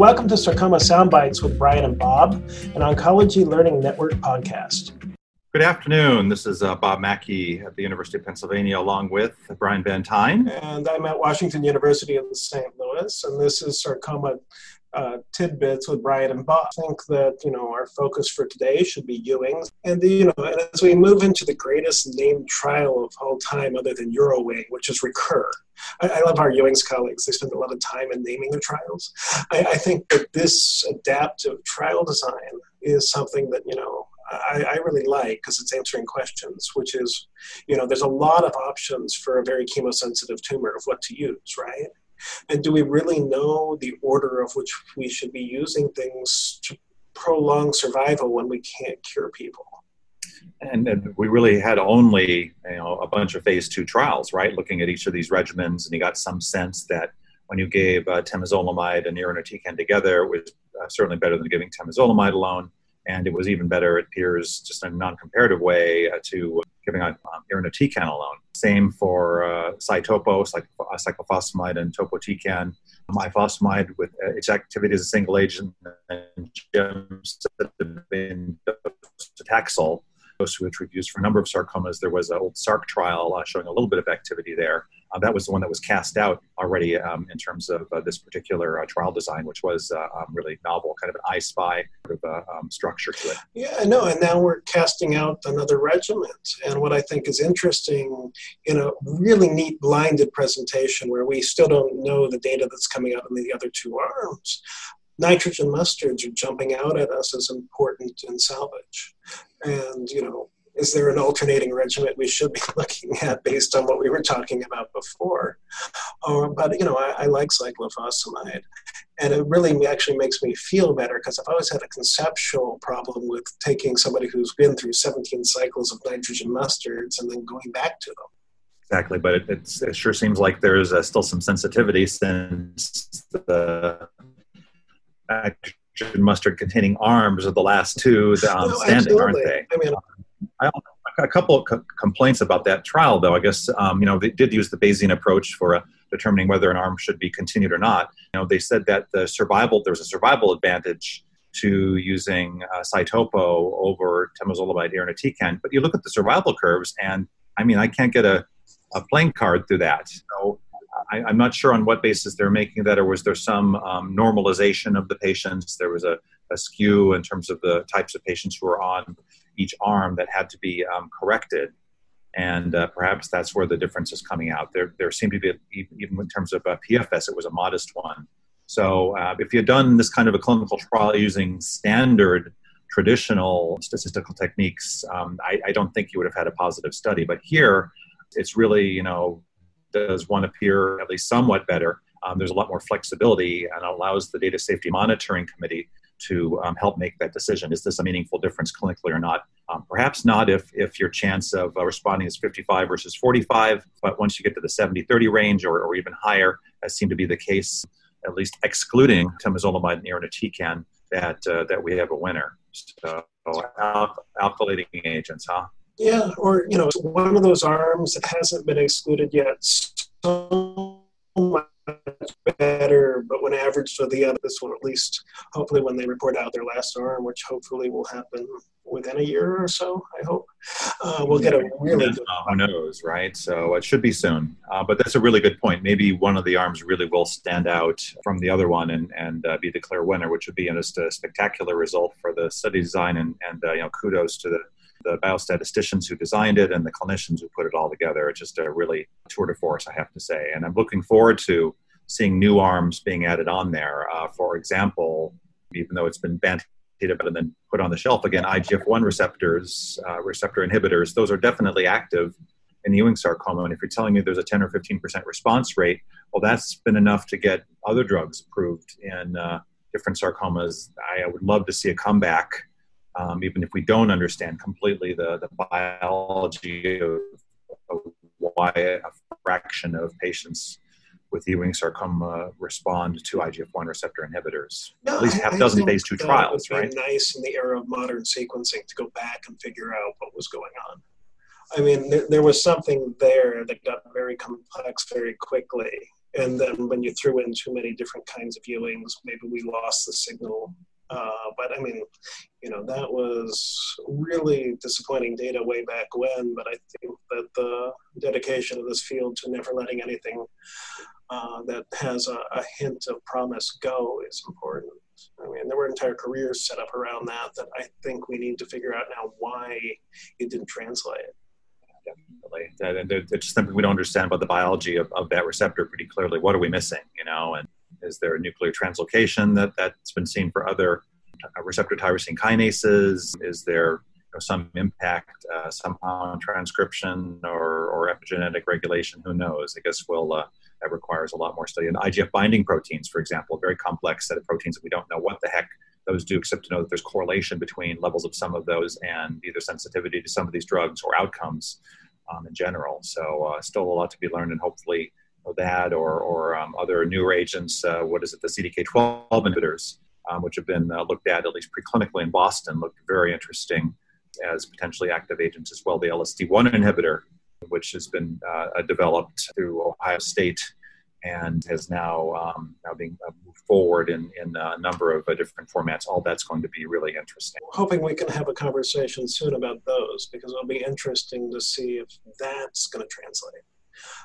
Welcome to Sarcoma Soundbites with Brian and Bob, an Oncology Learning Network podcast. Good afternoon. This is uh, Bob Maki at the University of Pennsylvania, along with Brian Van Tine. And I'm at Washington University in St. Louis, and this is Sarcoma uh, tidbits with Brian and Bob. I think that you know our focus for today should be Ewing's, and the, you know, and as we move into the greatest named trial of all time, other than Euro Ewing, which is rEECur. I, I love our Ewing's colleagues; they spend a lot of time in naming their trials. I, I think that this adaptive trial design is something that you know I, I, really like because it's answering questions, which is, you know, there's a lot of options for a very chemosensitive tumor of what to use, right? And do we really know the order of which we should be using things to prolong survival when we can't cure people? And, and, we really had only you know a bunch of phase two trials, right? Looking at each of these regimens, and you got some sense that when you gave uh, temozolomide and irinotecan together, it was uh, certainly better than giving temozolomide alone, and it was even better, it appears, just in a non-comparative way, uh, to giving um, irinotecan alone. Same for uh, uh, cyclophosphamide, and topotecan. Ifosfamide with uh, its activity as a single agent and gemcitabine docetaxel which we've used for a number of sarcomas. There was an old SARC trial uh, showing a little bit of activity there. Uh, that was the one that was cast out already um, in terms of uh, this particular uh, trial design, which was uh, um, really novel, kind of an I-SPY sort of uh, um, structure to it. Yeah, I know. And now we're casting out another regiment. And what I think is interesting in a really neat blinded presentation where we still don't know the data that's coming out in the other two arms, nitrogen mustards are jumping out at us as important in salvage. And, you know, is there an alternating regimen we should be looking at based on what we were talking about before? Uh, but, you know, I, I, like cyclophosphamide. And it really actually makes me feel better because I've always had a conceptual problem with taking somebody who's been through 17 cycles of nitrogen mustards and then going back to them. Exactly, but it, it sure seems like there's uh, still some sensitivity since the mustard containing arms are the last two um, no, standing, absolutely. aren't they? I mean, I, a couple of co- complaints about that trial, though. I guess um, you know they did use the Bayesian approach for uh, determining whether an arm should be continued or not. You know, they said that the survival there was a survival advantage to using uh, Cytopo over temozolomide irinotecan, but you look at the survival curves, and I mean, I can't get a, a playing card through that. So I, am not sure on what basis they're making that, or was there some um, normalization of the patients? There was a, a, skew in terms of the types of patients who were on each arm that had to be um, corrected. And uh, perhaps that's where the difference is coming out. There, there seemed to be, a, even in terms of PFS, it was a modest one. So uh, if you had done this kind of a clinical trial using standard traditional statistical techniques, um, I, I, don't think you would have had a positive study. But here, it's really, you know, does one appear at least somewhat better? Um, there's a lot more flexibility and allows the data safety monitoring committee to um, help make that decision. Is this a meaningful difference clinically or not? Um, perhaps not if, if your chance of uh, responding is 55 versus 45, but once you get to the 70 30 range or, or even higher, as seemed to be the case, at least excluding temozolomide and irinotecan, that, uh, that we have a winner. So, al- alkylating agents, huh? Yeah, or you know, one of those arms that hasn't been excluded yet. So much better, but when averaged with the other, this one at least, hopefully, when they report out their last arm, which hopefully will happen within a year or so, I hope, uh, we'll get a really good. Uh, who knows, right? So it should be soon. Uh, but that's a really good point. Maybe one of the arms really will stand out from the other one and, and uh, be the clear winner, which would be just a spectacular result for the study design. And, and uh, you know, kudos to the the biostatisticians who designed it and the clinicians who put it all together. It's just a really tour de force, I have to say. And I'm looking forward to seeing new arms being added on there. Uh, for example, even though it's been bandied about and then put on the shelf again, IGF-1 receptors, uh, receptor inhibitors, those are definitely active in Ewing sarcoma. And if you're telling me there's a 10 or 15% response rate, well, that's been enough to get other drugs approved in uh, different sarcomas. I would love to see a comeback um, even if we don't understand completely the, the biology of, of why a fraction of patients with Ewing sarcoma respond to IGF-1 receptor inhibitors. No, At least half a dozen phase two trials, it would right? Nice in the era of modern sequencing to go back and figure out what was going on. I mean, there, there was something there that got very complex very quickly, and then when you threw in too many different kinds of Ewings, maybe we lost the signal. Uh, but I mean, you know, that was really disappointing data way back when. But I think that the dedication of this field to never letting anything uh, that has a, a, hint of promise go is important. I mean, there were entire careers set up around that that I think we need to figure out now why it didn't translate. Definitely. That, it's just something we don't understand about the biology of, of that receptor pretty clearly. What are we missing? You know, and is there a nuclear translocation that, that's been seen for other uh, receptor tyrosine kinases? Is there you know, some impact uh, somehow on transcription or, or epigenetic regulation? Who knows? I guess we'll uh, that requires a lot more study. And IGF binding proteins, for example, a very complex set of proteins that we don't know what the heck those do, except to know that there's correlation between levels of some of those and either sensitivity to some of these drugs or outcomes um, in general. So uh, still a lot to be learned, and hopefully that or, or um, other newer agents, uh, what is it, the CDK12 inhibitors, um, which have been uh, looked at at least preclinically in Boston, looked very interesting as potentially active agents as well. The LSD1 inhibitor, which has been uh, developed through Ohio State and has now um, now being uh, moved forward in, in a number of uh, different formats. All that's going to be really interesting. Hoping we can have a conversation soon about those because it'll be interesting to see if that's going to translate.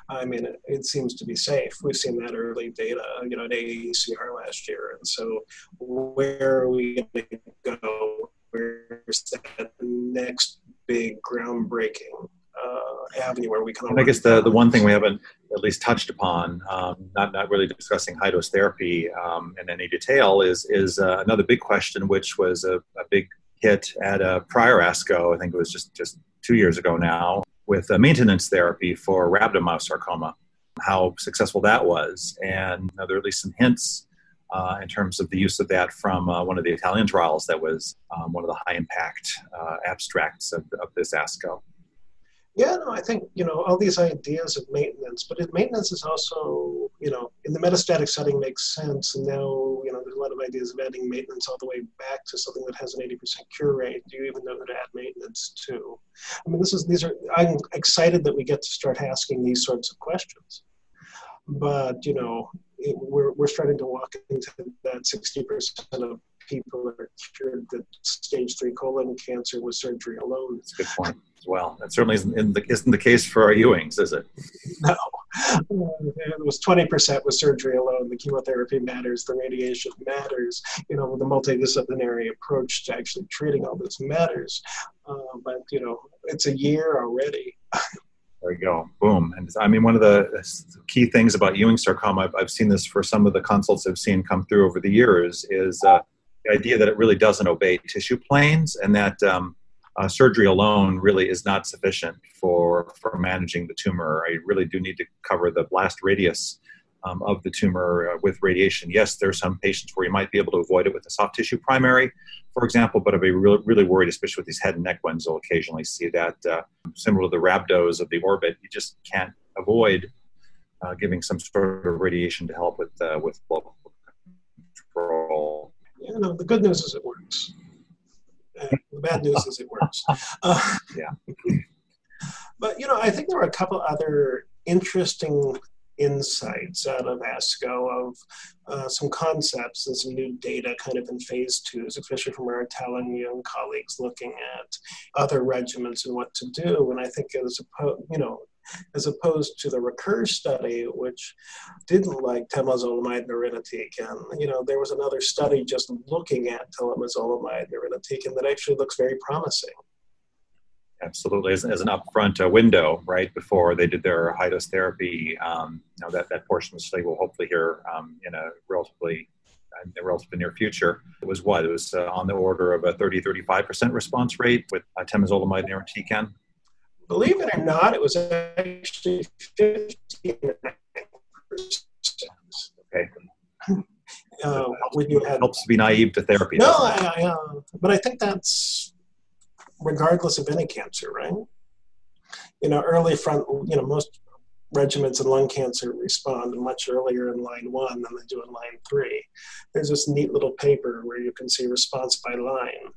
I mean, it, it, seems to be safe. We've seen that early data, you know, at AACR last year. And so, where are we going to go? Where's that next big groundbreaking uh, avenue where we can. I guess the, the one thing we haven't at least touched upon, um, not not really discussing high dose therapy um, in any detail, is is uh, another big question, which was a, a, big hit at a prior ASCO. I think it was just just two years ago now, with maintenance therapy for rhabdomyosarcoma. How successful that was, and there are at least some hints uh, in terms of the use of that from uh, one of the Italian trials that was um, one of the high impact uh, abstracts of, of this ASCO. Yeah, no, I think you know all these ideas of maintenance, but maintenance is also you know in the metastatic setting makes sense. And now you know there's a lot of ideas of adding maintenance all the way back to something that has an 80% cure rate. Do you even know who to add maintenance to? I mean, this is these are I'm excited that we get to start asking these sorts of questions. But you know, it, we're we're starting to walk into that 60% of people are cured that stage three colon cancer with surgery alone. That's a good point as well. That certainly isn't, the, isn't the case for our Ewings, is it? No. It was 20% with surgery alone. The chemotherapy matters, the radiation matters. You know, the multidisciplinary approach to actually treating all this matters. Uh, but, you know, it's a year already. There you go. Boom. And I mean, one of the key things about Ewing sarcoma, I've, I've seen this for some of the consults I've seen come through over the years, is uh, the idea that it really doesn't obey tissue planes and that um, uh, surgery alone really is not sufficient for, for managing the tumor. I really do need to cover the blast radius um, of the tumor uh, with radiation. Yes, there are some patients where you might be able to avoid it with a soft tissue primary, for example, but I'd be really, really worried, especially with these head and neck ones, you'll occasionally see that uh, similar to the rhabdos of the orbit, you just can't avoid uh, giving some sort of radiation to help with, uh, with local you know, the good news is it works. And the bad news is it works. Uh, yeah. But, you know, I think there were a couple other interesting insights out of ASCO of uh, some concepts and some new data kind of in phase twos, especially from our Italian young colleagues looking at other regimens and what to do. And I think as opposed, you know, as opposed to the rEECur study, which didn't like temozolomide and irinotecan. You know, there was another study just looking at temozolomide and irinotecan that actually looks very promising. Absolutely, as, as an upfront uh, window, right before they did their high dose therapy. Um, you know that that portion of the study will hopefully hear um, in a relatively in the relatively near future. It was what? It was uh, on the order of a 30, 35% response rate with uh, temozolomide and irinotecan believe it or not, it was actually 59 Okay. Uh, when you had, helps to be naive to therapy. No, I, I, uh, but I think that's regardless of any cancer, right? You know, early front, you know, most regimens in lung cancer respond much earlier in line one than they do in line three. There's this neat little paper where you can see response by line,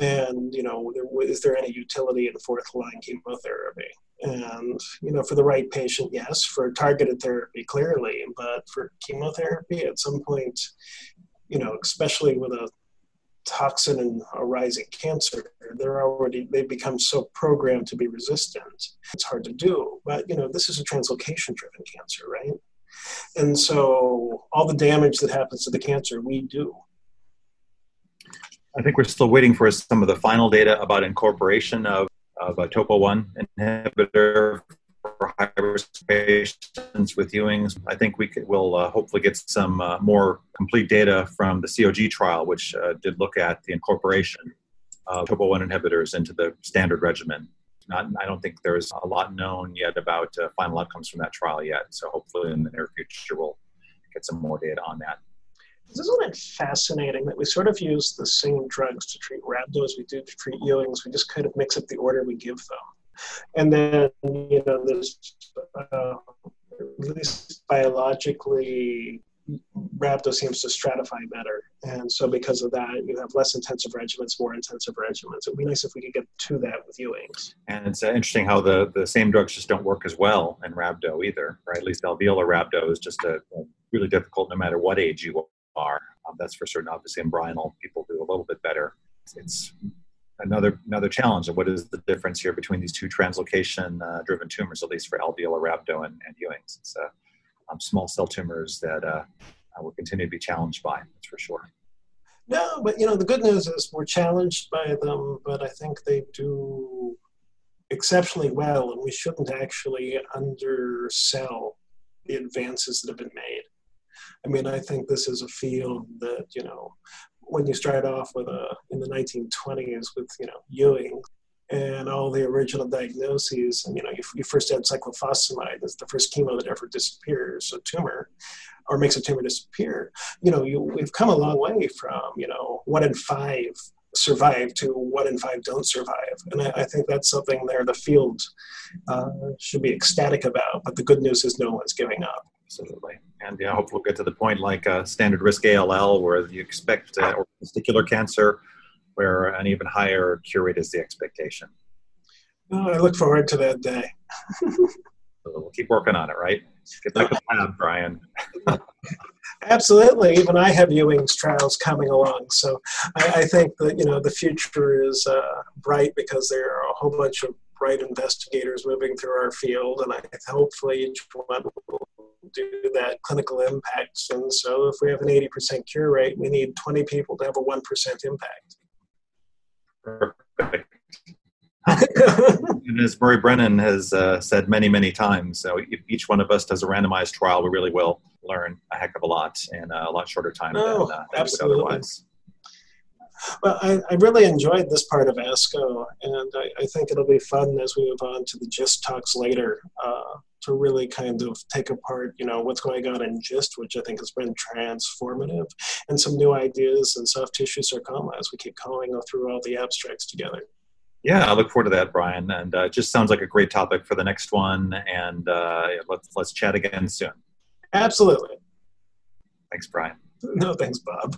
and you know, is there any utility in fourth line chemotherapy? And, you know, for the right patient, yes. For targeted therapy, clearly. But for chemotherapy, at some point, you know, especially with a toxin and arising cancer, they're already, they've become so programmed to be resistant. It's hard to do. But, you know, this is a translocation driven cancer, right? And so all the damage that happens to the cancer, we do. I think we're still waiting for some of the final data about incorporation of, of a topo 1 inhibitor for high risk patients with Ewing's. I think we will uh, hopefully get some uh, more complete data from the COG trial, which uh, did look at the incorporation of topo 1 inhibitors into the standard regimen. Not, I don't think there's a lot known yet about uh, final outcomes from that trial yet. So hopefully in the near future we'll get some more data on that. Isn't it fascinating that we sort of use the same drugs to treat rhabdo as we do to treat Ewing's? We just kind of mix up the order we give them. And then, you know, there's uh, at least biologically, rhabdo seems to stratify better. And so because of that, you have less intensive regimens, more intensive regimens. It would be nice if we could get to that with Ewing's. And it's uh, interesting how the, the same drugs just don't work as well in rhabdo either, right? At least alveolar rhabdo is just a, a really difficult no matter what age you are. Um, that's for certain. Obviously, embryonal people do a little bit better. It's another another challenge of what is the difference here between these two translocation uh, driven tumors, at least for alveolar rhabdo and, and Ewing's. It's uh, um, small cell tumors that uh, will continue to be challenged by. That's for sure. No, but you know the good news is we're challenged by them, but I think they do exceptionally well, and we shouldn't actually undersell the advances that have been made. I mean, I think this is a field that, you know, when you start off with a, in the 1920s with, you know, Ewing and all the original diagnoses, and, you know, you, you first had cyclophosphamide, that's the first chemo that ever disappears a tumor or makes a tumor disappear. You know, you, we've come a long way from, you know, one in five survive to one in five don't survive. And I, I think that's something there the field uh, should be ecstatic about. But the good news is no one's giving up. Absolutely. And yeah, hopefully we'll get to the point like uh, standard risk ALL where you expect uh, or testicular cancer where an even higher cure rate is the expectation. Oh, I look forward to that day. so we'll keep working on it, right? Get back to lab, Brian. Absolutely. Even I have Ewing's trials coming along. So I, I think that, you know, the future is uh, bright because there are a whole bunch of bright investigators moving through our field. And I hopefully each one will do that clinical impact. And so if we have an 80% cure rate, we need 20 people to have a 1% impact. Perfect. and as Murray Brennan has uh, said many, many times, so if each one of us does a randomized trial, we really will learn a heck of a lot in a lot shorter time oh, than, uh, absolutely. otherwise. Well, I, I, really enjoyed this part of ASCO, and I, I, think it'll be fun as we move on to the GIST talks later uh, to really kind of take apart, you know, what's going on in GIST, which I think has been transformative, and some new ideas in soft tissue sarcoma as we keep going through all the abstracts together. Yeah, I look forward to that, Brian. And uh, it just sounds like a great topic for the next one. And uh, let's let's chat again soon. Absolutely. Thanks, Brian. No, thanks, Bob.